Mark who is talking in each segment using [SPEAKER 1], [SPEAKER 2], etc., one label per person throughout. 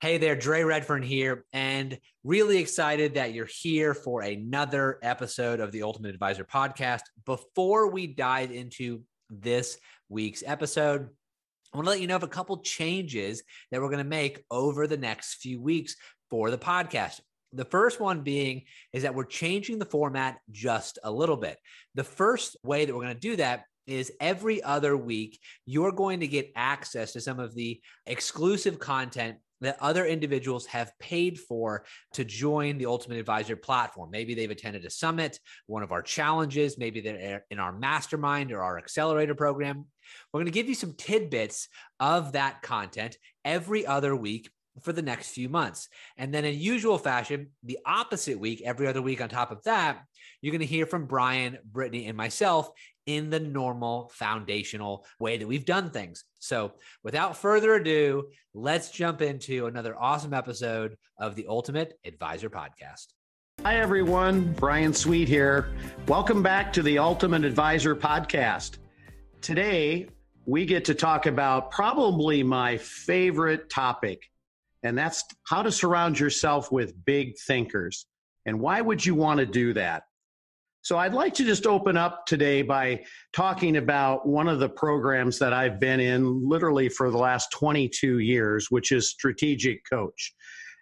[SPEAKER 1] Hey there, Dre Redfern here, and really excited that you're here for another episode of the Ultimate Advisor podcast. Before we dive into this week's episode, I want to let you know of a couple changes that we're going to make over the next few weeks for the podcast. The first one being is that we're changing the format just a little bit. The first way that we're going to do that is every other week, you're going to get access to some of the exclusive content that other individuals have paid for to join the Ultimate Advisor platform. Maybe they've attended a summit, one of our challenges, maybe they're in our mastermind or our accelerator program. We're going to give you some tidbits of that content every other week for the next few months. And then, in usual fashion, the opposite week, every other week on top of that, you're going to hear from Brian, Brittany, and myself in the normal foundational way that we've done things. So, without further ado, let's jump into another awesome episode of the Ultimate Advisor Podcast.
[SPEAKER 2] Hi, everyone. Brian Sweet here. Welcome back to the Ultimate Advisor Podcast. Today, we get to talk about probably my favorite topic, and that's how to surround yourself with big thinkers. And why would you want to do that? So I'd like to just open up today by talking about one of the programs that I've been in literally for the last 22 years, which is Strategic Coach.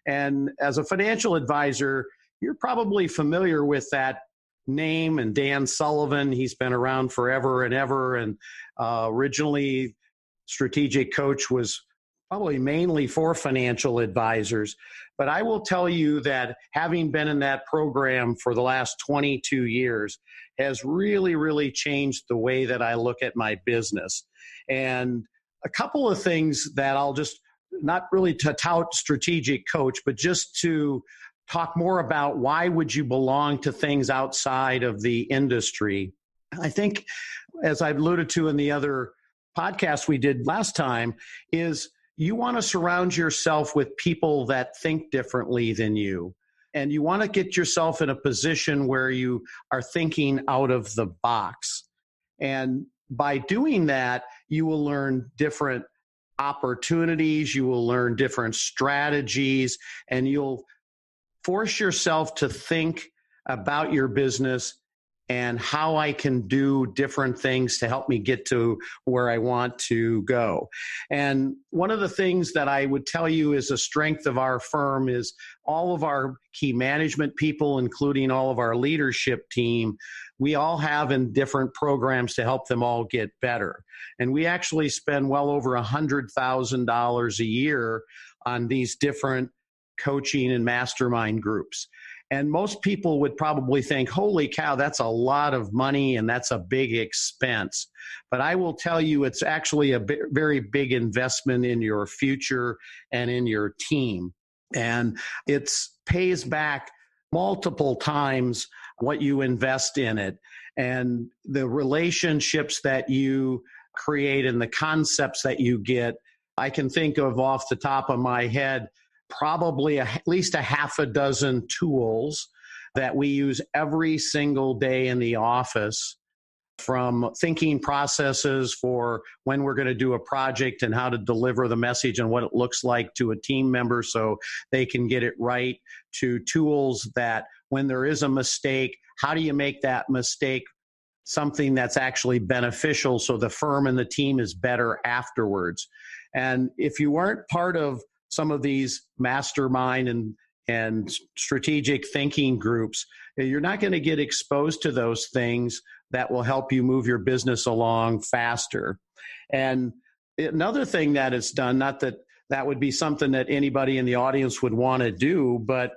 [SPEAKER 2] And as a financial advisor, you're probably familiar with that name and Dan Sullivan. He's been around forever and ever. And uh, originally, Strategic Coach was probably mainly for financial advisors. But I will tell you that having been in that program for the last 22 years has really, really changed the way that I look at my business. And a couple of things that I'll just not really to tout strategic coach, but just to talk more about why would you belong to things outside of the industry. I think, as I've alluded to in the other podcast we did last time, is you want to surround yourself with people that think differently than you. And you want to get yourself in a position where you are thinking out of the box. And by doing that, you will learn different opportunities, you will learn different strategies, and you'll force yourself to think about your business and how I can do different things to help me get to where I want to go. And one of the things that I would tell you is a strength of our firm is all of our key management people, including all of our leadership team, we all have in different programs to help them all get better. And we actually spend well over $100,000 a year on these different coaching and mastermind groups. And most people would probably think, holy cow, that's a lot of money and that's a big expense. But I will tell you, it's actually a very big investment in your future and in your team. And it pays back multiple times what you invest in it. And the relationships that you create and the concepts that you get, I can think of off the top of my head probably a, at least a half a dozen tools that we use every single day in the office from thinking processes for when we're going to do a project and how to deliver the message and what it looks like to a team member so they can get it right to tools that when there is a mistake how do you make that mistake something that's actually beneficial so the firm and the team is better afterwards? And if you weren't part of some of these mastermind and and strategic thinking groups, you're not going to get exposed to those things that will help you move your business along faster. And another thing that it's done, not that that would be something that anybody in the audience would want to do, but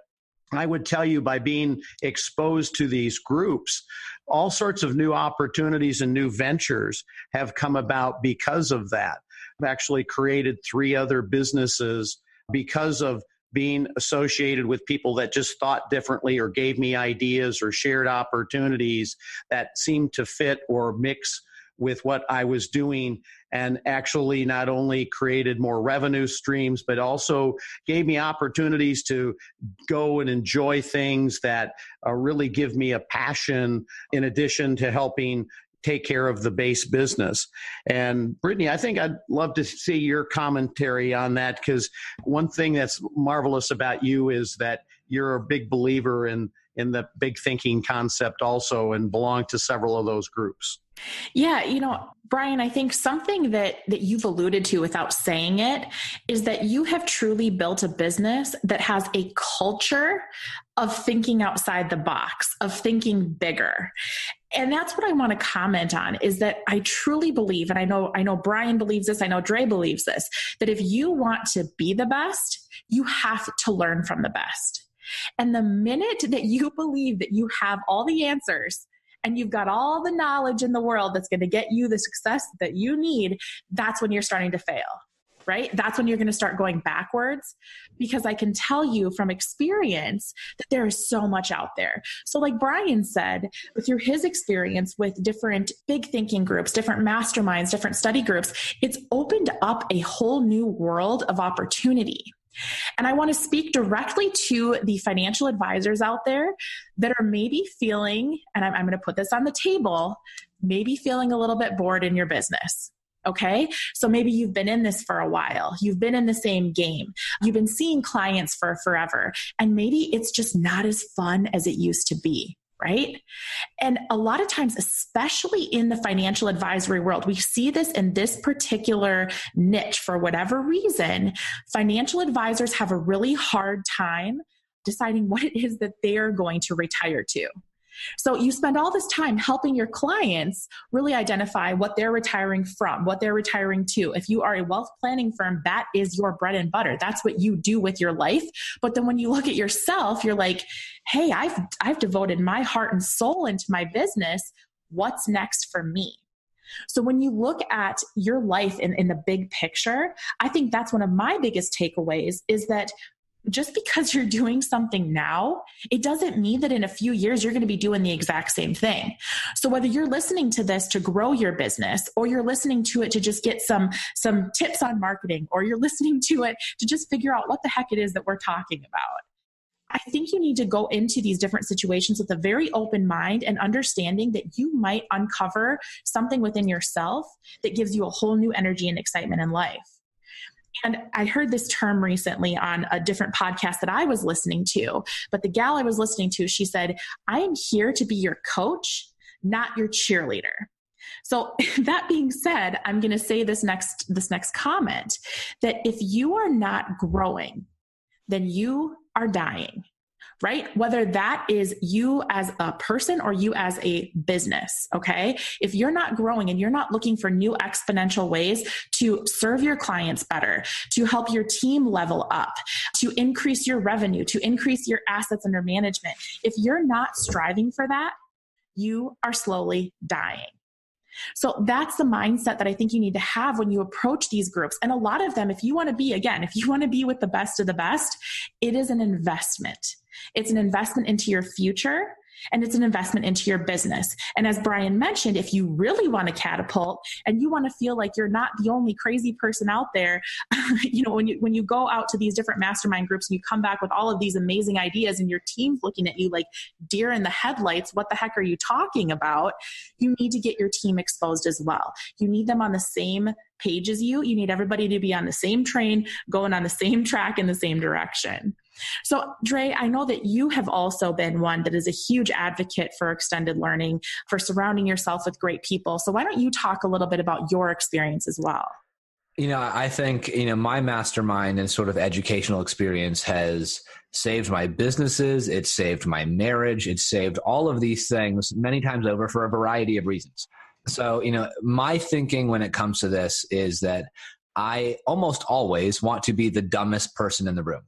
[SPEAKER 2] I would tell you by being exposed to these groups, all sorts of new opportunities and new ventures have come about because of that. I've actually created three other businesses because of being associated with people that just thought differently or gave me ideas or shared opportunities that seemed to fit or mix with what I was doing and actually not only created more revenue streams, but also gave me opportunities to go and enjoy things that uh, really give me a passion in addition to helping take care of the base business. And Brittany, I think I'd love to see your commentary on that because one thing that's marvelous about you is that you're a big believer in in the big thinking concept also and belong to several of those groups.
[SPEAKER 3] Yeah, you know, Brian, I think something that that you've alluded to without saying it is that you have truly built a business that has a culture of thinking outside the box, of thinking bigger. And that's what I want to comment on is that I truly believe and I know I know Brian believes this, I know Dre believes this, that if you want to be the best, you have to learn from the best. And the minute that you believe that you have all the answers and you've got all the knowledge in the world that's going to get you the success that you need, that's when you're starting to fail. Right? That's when you're going to start going backwards because I can tell you from experience that there is so much out there. So, like Brian said, through his experience with different big thinking groups, different masterminds, different study groups, it's opened up a whole new world of opportunity. And I want to speak directly to the financial advisors out there that are maybe feeling, and I'm, I'm going to put this on the table, maybe feeling a little bit bored in your business. Okay. So maybe you've been in this for a while. You've been in the same game. You've been seeing clients for forever. And maybe it's just not as fun as it used to be right? And a lot of times, especially in the financial advisory world, we see this in this particular niche for whatever reason. Financial advisors have a really hard time deciding what it is that they are going to retire to. So you spend all this time helping your clients really identify what they're retiring from, what they're retiring to. If you are a wealth planning firm, that is your bread and butter. That's what you do with your life. But then when you look at yourself, you're like, "Hey, I've I've devoted my heart and soul into my business. What's next for me?" So when you look at your life in, in the big picture, I think that's one of my biggest takeaways is that just because you're doing something now, it doesn't mean that in a few years you're going to be doing the exact same thing. So whether you're listening to this to grow your business or you're listening to it to just get some some tips on marketing or you're listening to it to just figure out what the heck it is that we're talking about. I think you need to go into these different situations with a very open mind and understanding that you might uncover something within yourself that gives you a whole new energy and excitement in life. And I heard this term recently on a different podcast that I was listening to. But the gal I was listening to, she said, I am here to be your coach, not your cheerleader. So that being said, I'm going to say this next this next comment that if you are not growing, then you are dying right? Whether that is you as a person or you as a business, okay? If you're not growing and you're not looking for new exponential ways to serve your clients better, to help your team level up, to increase your revenue, to increase your assets under management, if you're not striving for that, you are slowly dying. So that's the mindset that I think you need to have when you approach these groups. And a lot of them, if you want to be, again, if you want to be with the best of the best, it is an investment. It's an investment into your future and it's an investment into your business. And as Brian mentioned, if you really want to catapult and you want to feel like you're not the only crazy person out there, you know, when you when you go out to these different mastermind groups and you come back with all of these amazing ideas and your team's looking at you like deer in the headlights, what the heck are you talking about? You need to get your team exposed as well. You need them on the same page as you. You need everybody to be on the same train, going on the same track in the same direction. So, Dre, I know that you have also been one that is a huge advocate for extended learning, for surrounding yourself with great people. So, why don't you talk a little bit about your experience as well?
[SPEAKER 1] You know, I think, you know, my mastermind and sort of educational experience has saved my businesses. it saved my marriage. it saved all of these things many times over for a variety of reasons. So, you know, my thinking when it comes to this is that I almost always want to be the dumbest person in the room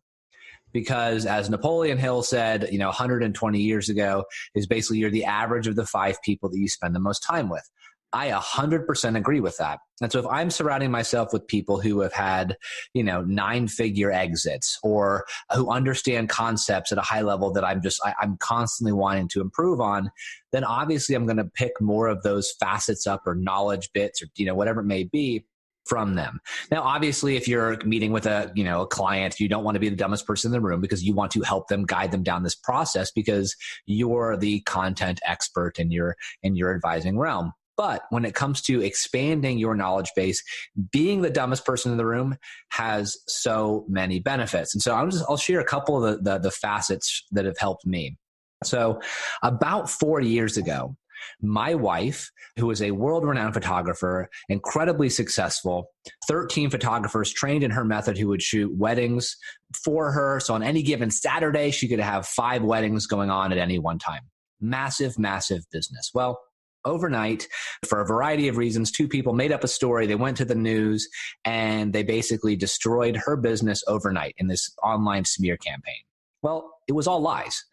[SPEAKER 1] because as Napoleon Hill said, you know, 120 years ago, is basically you're the average of the five people that you spend the most time with. I 100% agree with that. And so if I'm surrounding myself with people who have had, you know, nine figure exits or who understand concepts at a high level that I'm just, I, am constantly wanting to improve on, then obviously I'm going to pick more of those facets up or knowledge bits or, you know, whatever it may be from them. Now, obviously, if you're meeting with a you know a client, you don't want to be the dumbest person in the room because you want to help them guide them down this process because you're the content expert in your in your advising realm. But when it comes to expanding your knowledge base, being the dumbest person in the room has so many benefits. And so I'm just, I'll share a couple of the, the, the facets that have helped me. So about four years ago, my wife, who is a world renowned photographer, incredibly successful, 13 photographers trained in her method who would shoot weddings for her. So on any given Saturday, she could have five weddings going on at any one time. Massive, massive business. Well, overnight for a variety of reasons two people made up a story they went to the news and they basically destroyed her business overnight in this online smear campaign well it was all lies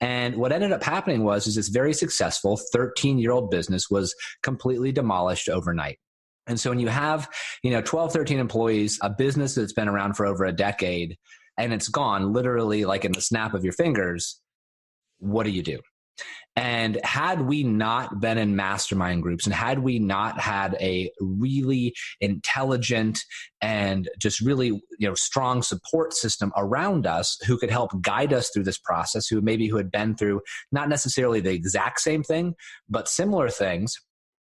[SPEAKER 1] and what ended up happening was is this very successful 13 year old business was completely demolished overnight. And so when you have, you know, 12, 13 employees, a business that's been around for over a decade and it's gone literally like in the snap of your fingers, what do you do? And had we not been in mastermind groups and had we not had a really intelligent and just really you know strong support system around us who could help guide us through this process, who maybe who had been through not necessarily the exact same thing, but similar things,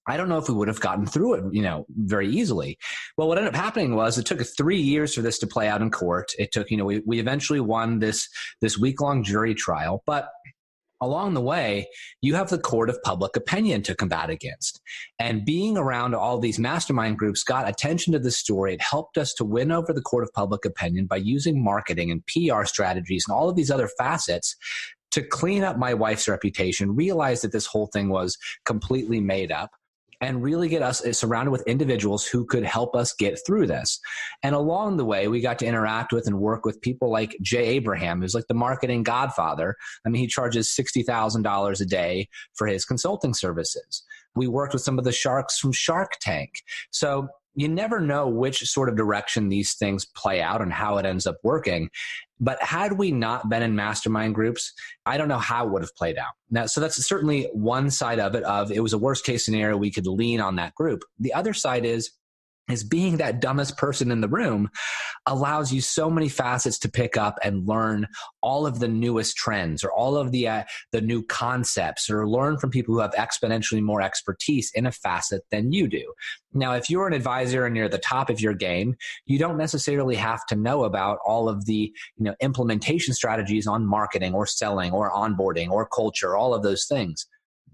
[SPEAKER 1] I don't know if we would have gotten through it, you know, very easily. Well, what ended up happening was it took three years for this to play out in court. It took, you know, we, we eventually won this this week long jury trial, but along the way, you have the court of public opinion to combat against. And being around all these mastermind groups got attention to the story. It helped us to win over the court of public opinion by using marketing and PR strategies and all of these other facets to clean up my wife's reputation, realize that this whole thing was completely made up and really get us uh, surrounded with individuals who could help us get through this. And along the way, we got to interact with and work with people like Jay Abraham, who's like the marketing godfather. I mean, he charges $60,000 a day for his consulting services. We worked with some of the sharks from Shark Tank. So you never know which sort of direction these things play out and how it ends up working. But had we not been in mastermind groups, I don't know how it would have played out. Now, so that's certainly one side of it of it was a worst case scenario. We could lean on that group. The other side is is being that dumbest person in the room allows you so many facets to pick up and learn all of the newest trends or all of the uh, the new concepts or learn from people who have exponentially more expertise in a facet than you do. Now, if you're an advisor and you're at the top of your game, you don't necessarily have to know about all of the, you know, implementation strategies on marketing or selling or onboarding or culture, all of those things.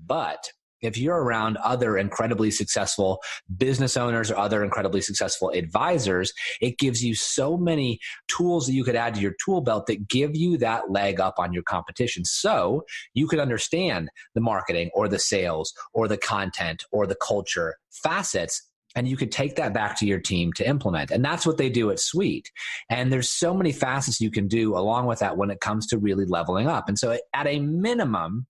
[SPEAKER 1] But if you're around other incredibly successful business owners or other incredibly successful advisors, it gives you so many tools that you could add to your tool belt that give you that leg up on your competition. So you could understand the marketing or the sales or the content or the culture facets and you could take that back to your team to implement and that's what they do at Sweet. and there's so many facets you can do along with that when it comes to really leveling up and so at a minimum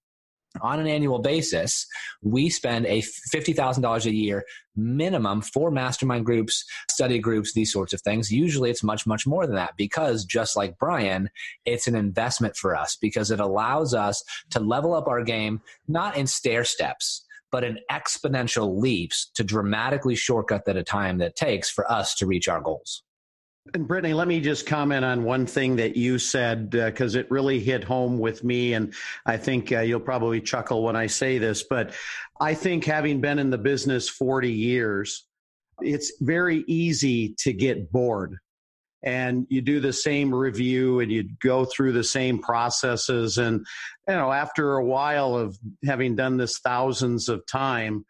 [SPEAKER 1] on an annual basis, we spend a $50,000 a year minimum for mastermind groups, study groups, these sorts of things. Usually it's much, much more than that because just like Brian, it's an investment for us because it allows us to level up our game, not in stair steps, but in exponential leaps to dramatically shortcut the time that takes for us to reach our goals.
[SPEAKER 2] And Brittany, let me just comment on one thing that you said because uh, it really hit home with me. And I think uh, you'll probably chuckle when I say this, but I think having been in the business 40 years, it's very easy to get bored. And you do the same review and you go through the same processes. And, you know, after a while of having done this thousands of time,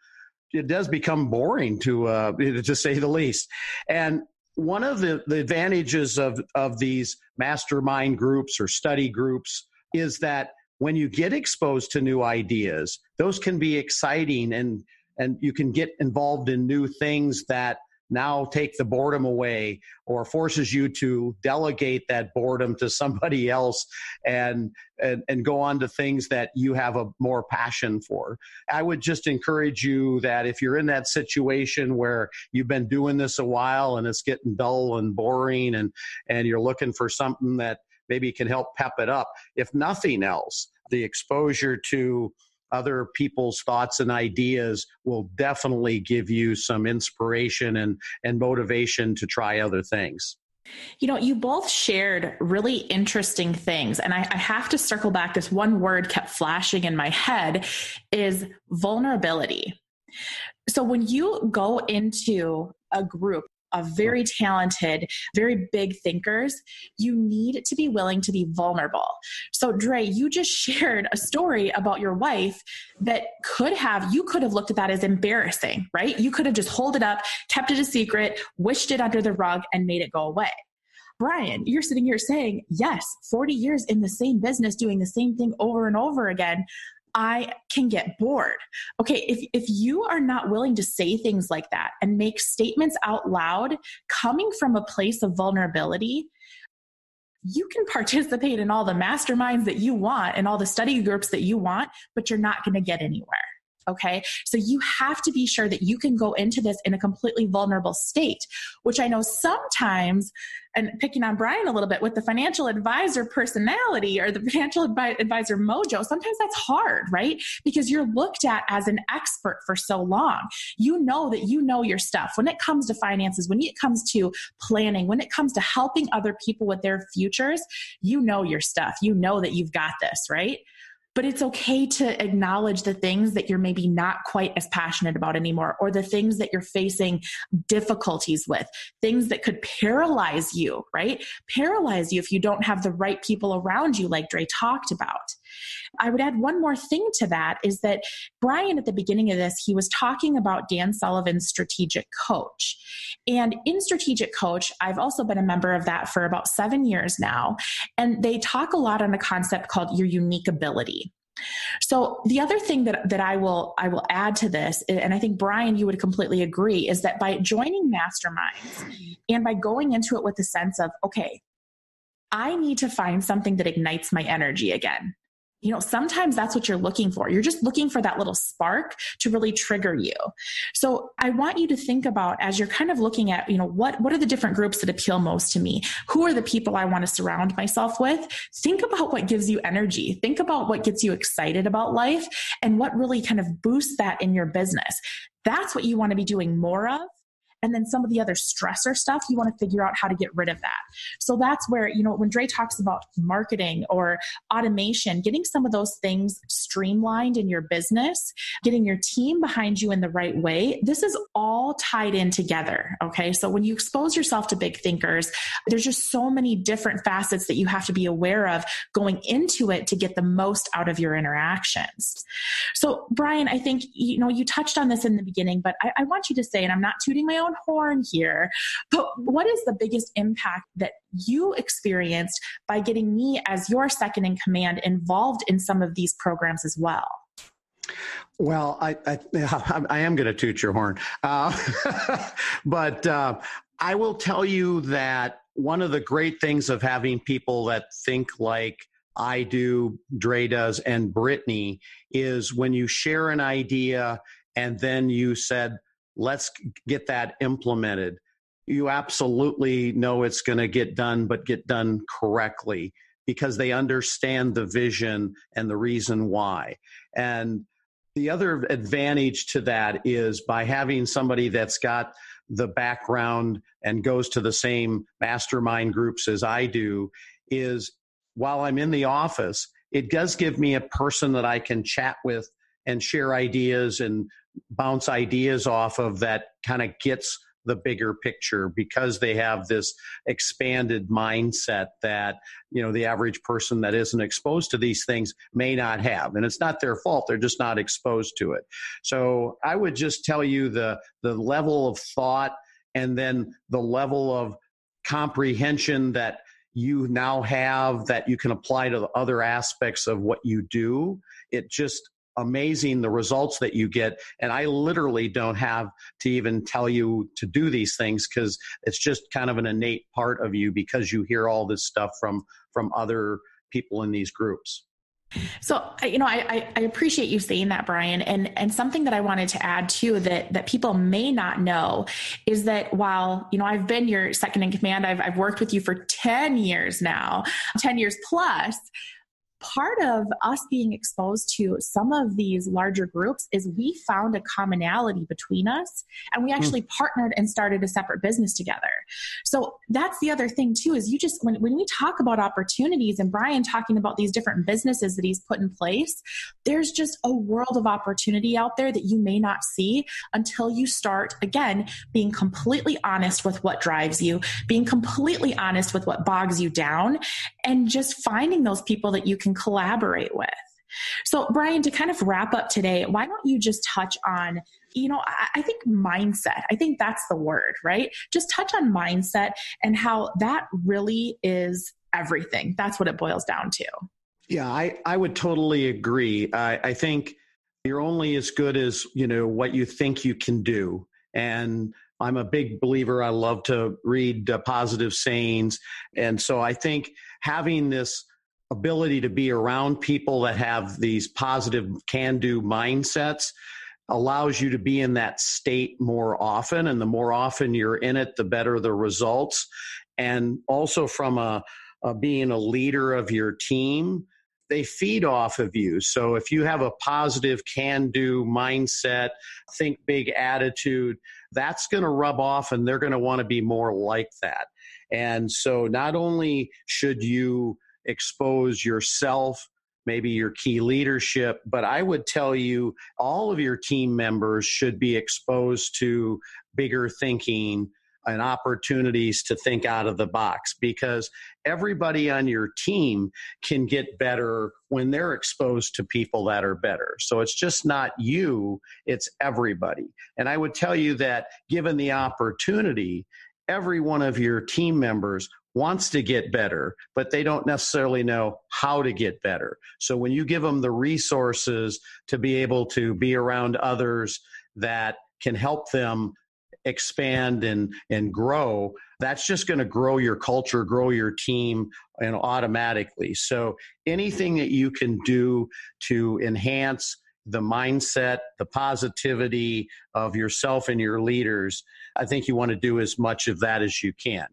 [SPEAKER 2] it does become boring to uh, to say the least. And one of the, the advantages of, of these mastermind groups or study groups is that when you get exposed to new ideas, those can be exciting and, and you can get involved in new things that now take the boredom away or forces you to delegate that boredom to somebody else and, and, and go on to things that you have a more passion for. I would just encourage you that if you're in that situation where you've been doing this a while and it's getting dull and boring and, and you're looking for something that maybe can help pep it up, if nothing else, the exposure to other people's thoughts and ideas will definitely give you some inspiration and, and motivation to try other things.
[SPEAKER 3] You know, you both shared really interesting things. And I, I, have to circle back. This one word kept flashing in my head is vulnerability. So when you go into a group very talented, very big thinkers, you need to be willing to be vulnerable. So, Dre, you just shared a story about your wife that could have, you could have looked at that as embarrassing, right? You could have just hold it up, kept it a secret, wished it under the rug, and made it go away. Brian, you're sitting here saying, yes, 40 years in the same business, doing the same thing over and over again. I can get bored. Okay, if, if you are not willing to say things like that and make statements out loud coming from a place of vulnerability, you can participate in all the masterminds that you want and all the study groups that you want, but you're not going to get anywhere. Okay. So you have to be sure that you can go into this in a completely vulnerable state, which I know sometimes, and picking on Brian a little bit with the financial advisor personality or the financial advisor mojo, sometimes that's hard, right? Because you're looked at as an expert for so long. You know that you know your stuff. When it comes to finances, when it comes to planning, when it comes to helping other people with their futures, you know your stuff. You know that you've got this, right? But it's okay to acknowledge the things that you're maybe not quite as passionate about anymore or the things that you're facing difficulties with things that could paralyze you right? Paralyze you if you don't have the right people around you like dre talked about I would add one more thing to that is that Brian, at the beginning of this, he was talking about Dan Sullivan's strategic coach. And in strategic coach, I've also been a member of that for about seven years now. And they talk a lot on a concept called your unique ability. So the other thing that, that I will I will add to this, and I think Brian, you would completely agree, is that by joining masterminds and by going into it with the sense of, okay, I need to find something that ignites my energy again you know sometimes that's what you're looking for. You're just looking for that little spark to really trigger you. So i want you to think about as you're kind of looking at you know what what are the different groups that appeal most to me? Who are the people i want to surround myself with? Think about what gives you energy. Think about what gets you excited about life and what really kind of boosts that in your business. That's what you want to be doing more of and then some of the other stressor stuff, you want to figure out how to get rid of that. So that's where, you know, when Dre talks about marketing or automation, getting some of those things streamlined in your business, getting your team behind you in the right way, this is all tied in together. Okay. So when you expose yourself to big thinkers, there's just so many different facets that you have to be aware of going into it to get the most out of your interactions. So, Brian, I think, you know, you touched on this in the beginning, but I, I want you to say, and I'm not tooting my own horn here, but what is the biggest impact that you experienced by getting me as your second in command involved in some of these programs as well?
[SPEAKER 2] Well, I I, I am going to toot your horn, uh, but uh, I will tell you that one of the great things of having people that think like I do, Dre does, and Brittany is when you share an idea and then you said, let's get that implemented. You absolutely know it's going to get done, but get done correctly because they understand the vision and the reason why. And the other advantage to that is by having somebody that's got the background and goes to the same mastermind groups as I do is while I'm in the office, it does give me a person that I can chat with and share ideas and bounce ideas off of that kind of gets the bigger picture because they have this expanded mindset that you know the average person that isn't exposed to these things may not have. And it's not their fault they're just not exposed to it. So i would just tell you the the level of thought and then the level of comprehension that you now have that you can apply to the other aspects of what you do. It just amazing the results that you get. And I literally don't have to even tell you to do these things because it's just kind of an innate part of you because you hear all this stuff from from other people in these groups.
[SPEAKER 3] So, you know, I, I appreciate you saying that, Brian. And and something that I wanted to add too that that people may not know is that while you know I've been your second in command, I've I've worked with you for ten years now, ten years plus part of us being exposed to some of these larger groups is we found a commonality between us and we hmm. actually mm. partnered and started a separate business together. So that's the other thing too is you just when, when we talk about opportunities and Brian talking about these different businesses that he's put in place, there's just a world of opportunity out there that you may not see until you start again being completely honest with what drives you, being completely honest with what bogs you down and just finding those people that you can collaborate with. So, Brian, to kind of wrap up today, why don't you just touch on, you know, I, think mindset. I think that's the word, right? Just touch on mindset and how that really is everything. That's what it boils down to.
[SPEAKER 2] Yeah, I, I would totally agree. I, I think you're only as good as, you know, what you think you can do. And I'm a big believer. I love to read uh, positive sayings. And so I think having this ability to be around people that have these positive can do mindsets allows you to be in that state more often. And the more often you're in it, the better the results. And also from a, a being a leader of your team, they feed off of you. So if you have a positive can do mindset, think big attitude, that's going to rub off and they're going to want to be more like that. And so not only should you expose yourself, maybe your key leadership, but I would tell you all of your team members should be exposed to bigger thinking and opportunities to think out of the box because everybody on your team can get better when they're exposed to people that are better. So it's just not you, it's everybody. And I would tell you that given the opportunity, every one of your team members wants to get better, but they don't necessarily know how to get better. So when you give them the resources to be able to be around others that can help them expand and and grow that's just going to grow your culture grow your team and automatically so anything that you can do to enhance the mindset the positivity of yourself and your leaders i think you want to do as much of that as you can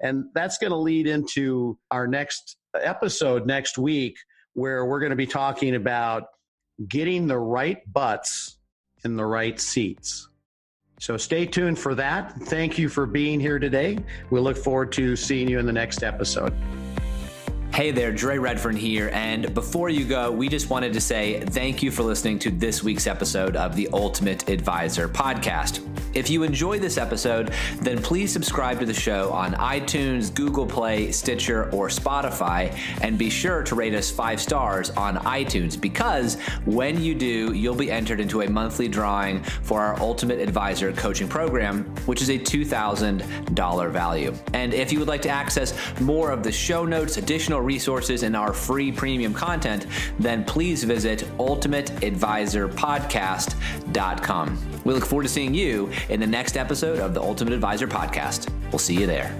[SPEAKER 2] and that's going to lead into our next episode next week where we're going to be talking about getting the right butts in the right seats so stay tuned for that. Thank you for being here today. We look forward to seeing you in the next episode.
[SPEAKER 1] Hey there, Dre Redfern here. And before you go, we just wanted to say thank you for listening to this week's episode of the Ultimate Advisor podcast. If you enjoy this episode, then please subscribe to the show on iTunes, Google Play, Stitcher, or Spotify, and be sure to rate us five stars on iTunes because when you do, you'll be entered into a monthly drawing for our Ultimate Advisor coaching program, which is a $2,000 value. And if you would like to access more of the show notes, additional resources, and our free premium content, then please visit ultimateadvisorpodcast.com. We look forward to seeing you in the next episode of the Ultimate Advisor Podcast. We'll see you there.